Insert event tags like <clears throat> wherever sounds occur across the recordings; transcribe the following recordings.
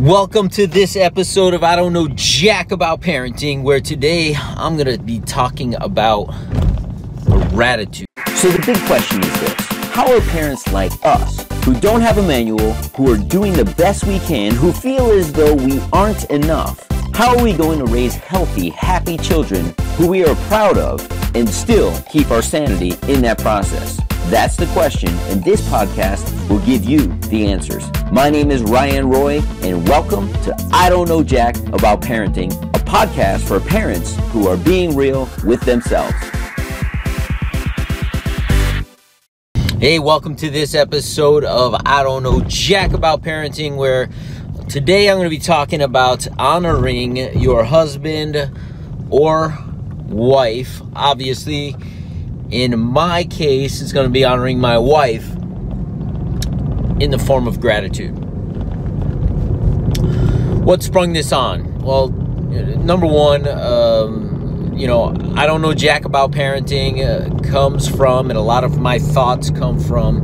Welcome to this episode of I Don't Know Jack About Parenting, where today I'm going to be talking about gratitude. So, the big question is this How are parents like us, who don't have a manual, who are doing the best we can, who feel as though we aren't enough, how are we going to raise healthy, happy children who we are proud of and still keep our sanity in that process? That's the question, and this podcast will give you the answers. My name is Ryan Roy, and welcome to I Don't Know Jack About Parenting, a podcast for parents who are being real with themselves. Hey, welcome to this episode of I Don't Know Jack About Parenting, where today I'm going to be talking about honoring your husband or wife. Obviously, in my case, it's going to be honoring my wife in the form of gratitude. What sprung this on? Well, number one, um, you know, I don't know jack about parenting uh, comes from, and a lot of my thoughts come from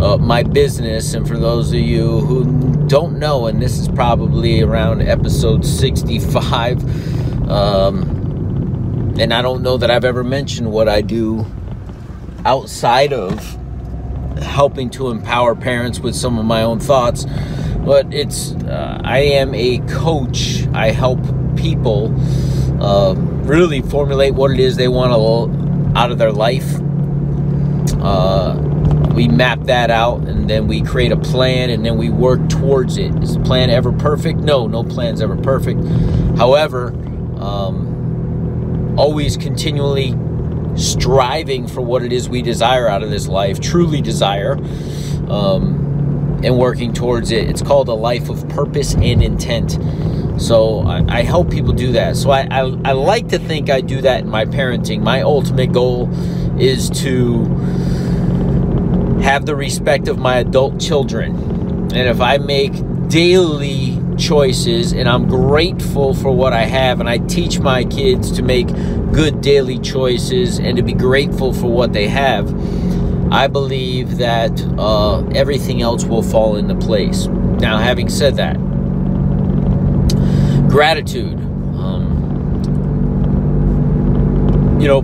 uh, my business. And for those of you who don't know, and this is probably around episode 65, um, and I don't know that I've ever mentioned what I do outside of helping to empower parents with some of my own thoughts. But it's, uh, I am a coach. I help people uh, really formulate what it is they want to, out of their life. Uh, we map that out and then we create a plan and then we work towards it. Is the plan ever perfect? No, no plan's ever perfect. However, um, always continually striving for what it is we desire out of this life, truly desire, um, and working towards it. It's called a life of purpose and intent. So I, I help people do that. So I, I, I like to think I do that in my parenting. My ultimate goal is to have the respect of my adult children. And if I make daily choices and I'm grateful for what I have and I teach my kids to make good daily choices and to be grateful for what they have, I believe that uh, everything else will fall into place. Now, having said that, gratitude. Um, you know,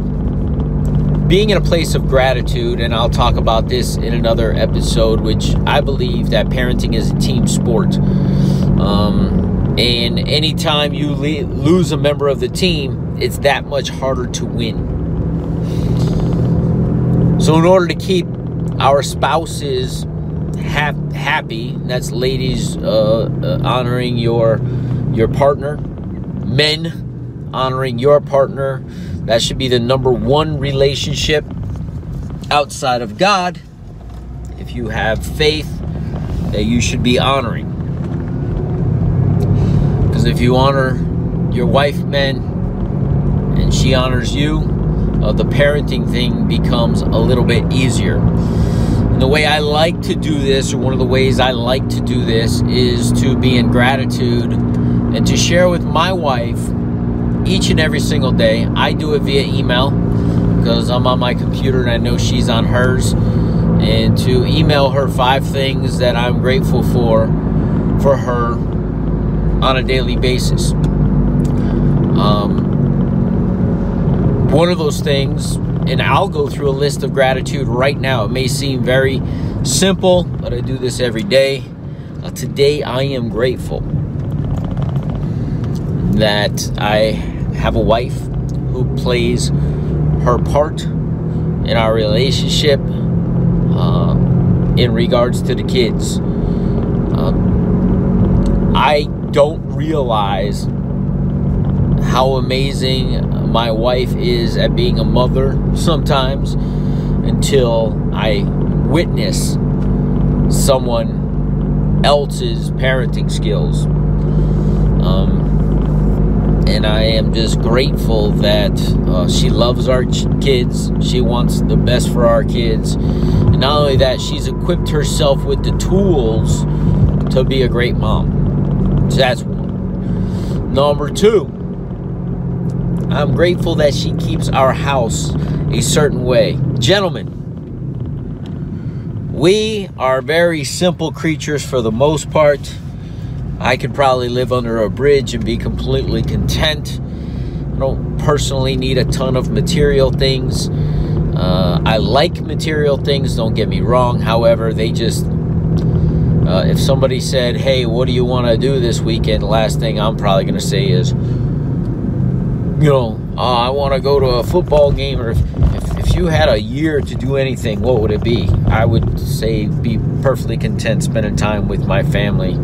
being in a place of gratitude, and I'll talk about this in another episode, which I believe that parenting is a team sport. Um, and anytime you le- lose a member of the team, it's that much harder to win. So, in order to keep our spouses ha- happy, that's ladies uh, uh, honoring your your partner, men honoring your partner. That should be the number one relationship outside of God. If you have faith, that you should be honoring. Because if you honor your wife, men, she honors you, uh, the parenting thing becomes a little bit easier. And the way I like to do this, or one of the ways I like to do this, is to be in gratitude and to share with my wife each and every single day. I do it via email because I'm on my computer and I know she's on hers. And to email her five things that I'm grateful for for her on a daily basis. Um, one of those things, and I'll go through a list of gratitude right now. It may seem very simple, but I do this every day. Uh, today, I am grateful that I have a wife who plays her part in our relationship uh, in regards to the kids. Uh, I don't realize how amazing my wife is at being a mother sometimes until I witness someone else's parenting skills. Um, and I am just grateful that uh, she loves our ch- kids. She wants the best for our kids. And not only that, she's equipped herself with the tools to be a great mom. So that's one. Number two, I'm grateful that she keeps our house a certain way. Gentlemen, we are very simple creatures for the most part. I could probably live under a bridge and be completely content. I don't personally need a ton of material things. Uh, I like material things, don't get me wrong. However, they just, uh, if somebody said, hey, what do you want to do this weekend? Last thing I'm probably going to say is, you know, uh, I want to go to a football game. Or if, if, if you had a year to do anything, what would it be? I would say be perfectly content spending time with my family.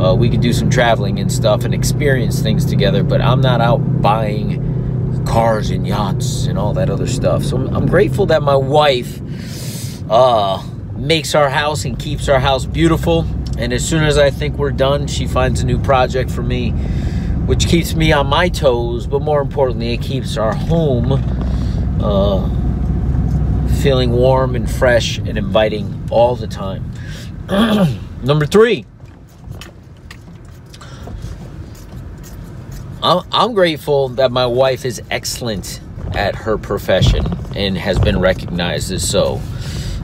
Uh, we could do some traveling and stuff and experience things together, but I'm not out buying cars and yachts and all that other stuff. So I'm, I'm grateful that my wife uh, makes our house and keeps our house beautiful. And as soon as I think we're done, she finds a new project for me, which keeps me on my toes. But more importantly, it keeps our home uh, feeling warm and fresh and inviting all the time. <clears throat> Number three. I'm, grateful that my wife is excellent at her profession and has been recognized as so.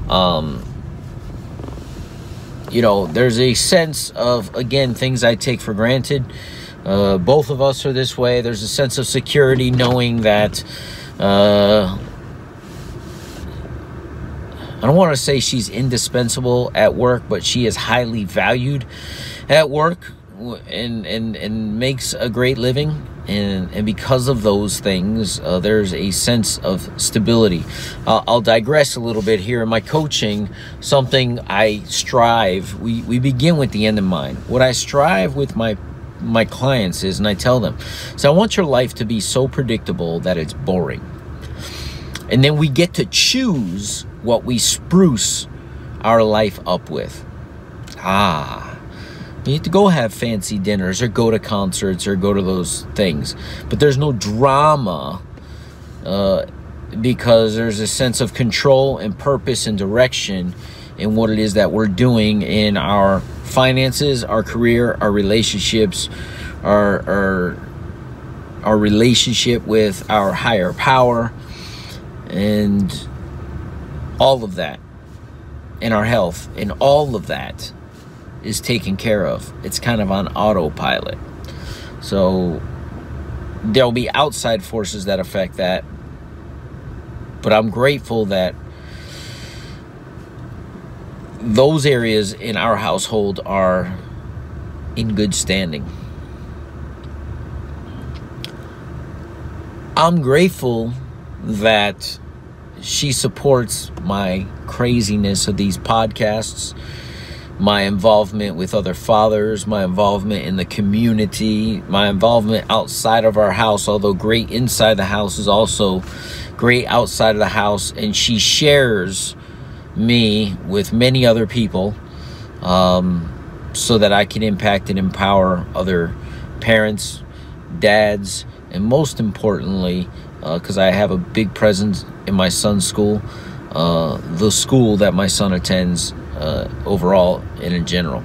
Um, you know, there's a sense of, again, things I take for granted. Uh, both of us are this way. There's a sense of security knowing that. Uh, I don't want to say she's indispensable at work, but she is highly valued at work and and and makes a great living and and because of those things uh, there's a sense of stability uh, i'll digress a little bit here in my coaching something i strive we we begin with the end in mind what i strive with my my clients is and i tell them so i want your life to be so predictable that it's boring and then we get to choose what we spruce our life up with ah you need to go have fancy dinners or go to concerts or go to those things. But there's no drama uh, because there's a sense of control and purpose and direction in what it is that we're doing in our finances, our career, our relationships, our, our, our relationship with our higher power, and all of that, and our health, and all of that is taken care of. It's kind of on autopilot. So there'll be outside forces that affect that. But I'm grateful that those areas in our household are in good standing. I'm grateful that she supports my craziness of these podcasts my involvement with other fathers, my involvement in the community, my involvement outside of our house, although great inside the house is also great outside of the house. And she shares me with many other people um, so that I can impact and empower other parents, dads, and most importantly, because uh, I have a big presence in my son's school, uh, the school that my son attends uh, overall and in general.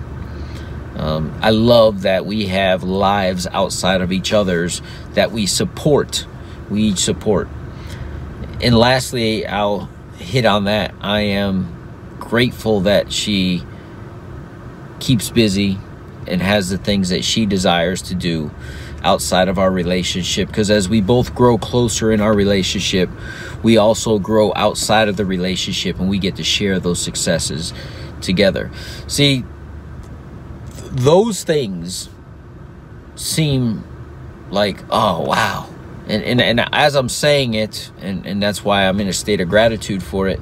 Um, I love that we have lives outside of each other's that we support. We each support. And lastly, I'll hit on that. I am grateful that she keeps busy and has the things that she desires to do outside of our relationship because as we both grow closer in our relationship we also grow outside of the relationship and we get to share those successes together. See, those things seem like, oh, wow. And, and, and as I'm saying it, and, and that's why I'm in a state of gratitude for it,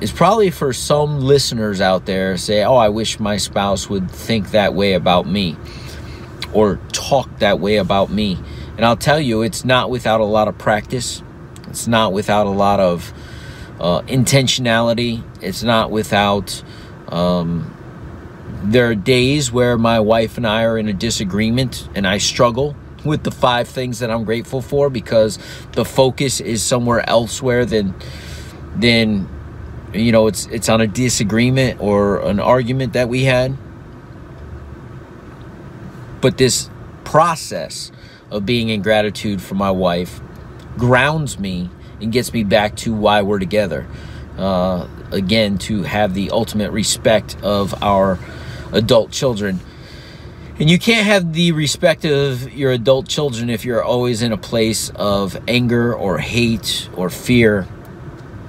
is probably for some listeners out there say, oh, I wish my spouse would think that way about me or talk that way about me. And I'll tell you, it's not without a lot of practice. It's not without a lot of uh, intentionality. It's not without. Um, there are days where my wife and I are in a disagreement and I struggle with the five things that I'm grateful for because the focus is somewhere elsewhere than than you know it's it's on a disagreement or an argument that we had but this process of being in gratitude for my wife grounds me and gets me back to why we're together. Uh, again, to have the ultimate respect of our adult children. And you can't have the respect of your adult children if you're always in a place of anger or hate or fear,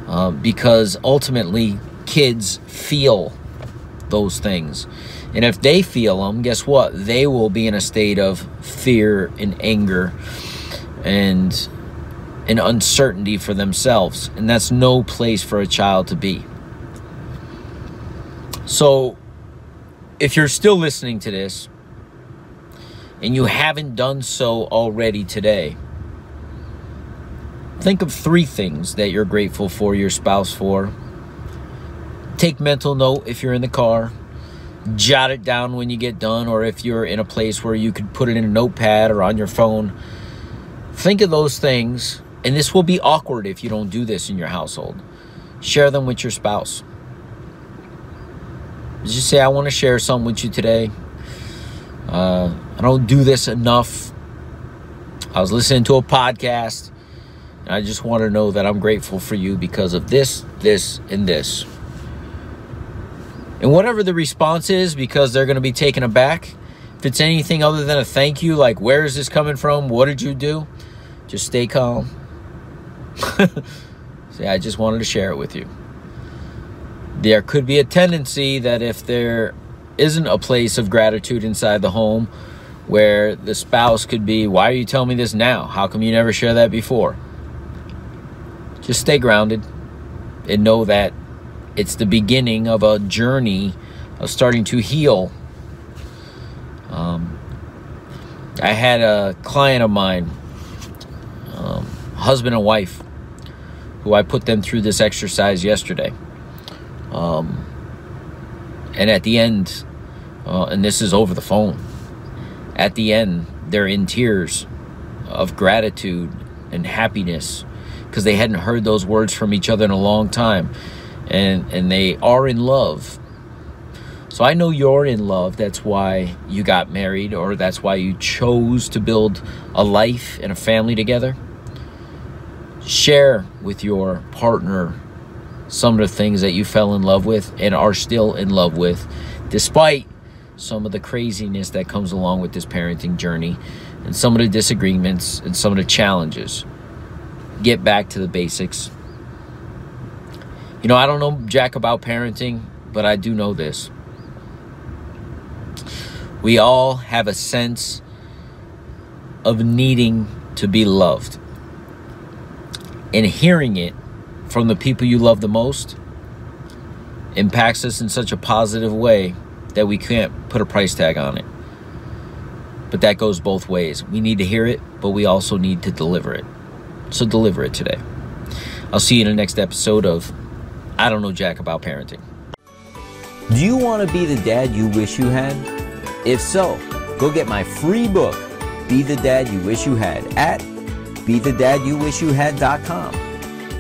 uh, because ultimately kids feel those things. And if they feel them, guess what? They will be in a state of fear and anger and an uncertainty for themselves. And that's no place for a child to be. So, if you're still listening to this and you haven't done so already today, think of three things that you're grateful for your spouse for. Take mental note if you're in the car. Jot it down when you get done, or if you're in a place where you could put it in a notepad or on your phone. Think of those things, and this will be awkward if you don't do this in your household. Share them with your spouse. Just say, I want to share something with you today. Uh, I don't do this enough. I was listening to a podcast, and I just want to know that I'm grateful for you because of this, this, and this. And whatever the response is, because they're going to be taken aback, if it's anything other than a thank you, like, where is this coming from? What did you do? Just stay calm. <laughs> Say, I just wanted to share it with you. There could be a tendency that if there isn't a place of gratitude inside the home, where the spouse could be, Why are you telling me this now? How come you never share that before? Just stay grounded and know that it's the beginning of a journey of starting to heal. Um, I had a client of mine, um, husband and wife, who I put them through this exercise yesterday. Um, and at the end, uh, and this is over the phone, at the end, they're in tears of gratitude and happiness because they hadn't heard those words from each other in a long time. And and they are in love. So i know you're in love. That's why you got married or that's why you chose to build a life and a family together. Share with your partner some of the things that you fell in love with and are still in love with despite some of the craziness that comes along with this parenting journey and some of the disagreements and some of the challenges get back to the basics you know, I don't know jack about parenting, but I do know this. We all have a sense of needing to be loved. And hearing it from the people you love the most impacts us in such a positive way that we can't put a price tag on it. But that goes both ways. We need to hear it, but we also need to deliver it. So deliver it today. I'll see you in the next episode of I don't know jack about parenting. Do you want to be the dad you wish you had? If so, go get my free book, Be the Dad You Wish You Had, at BeTheDadYouWishYouHad.com.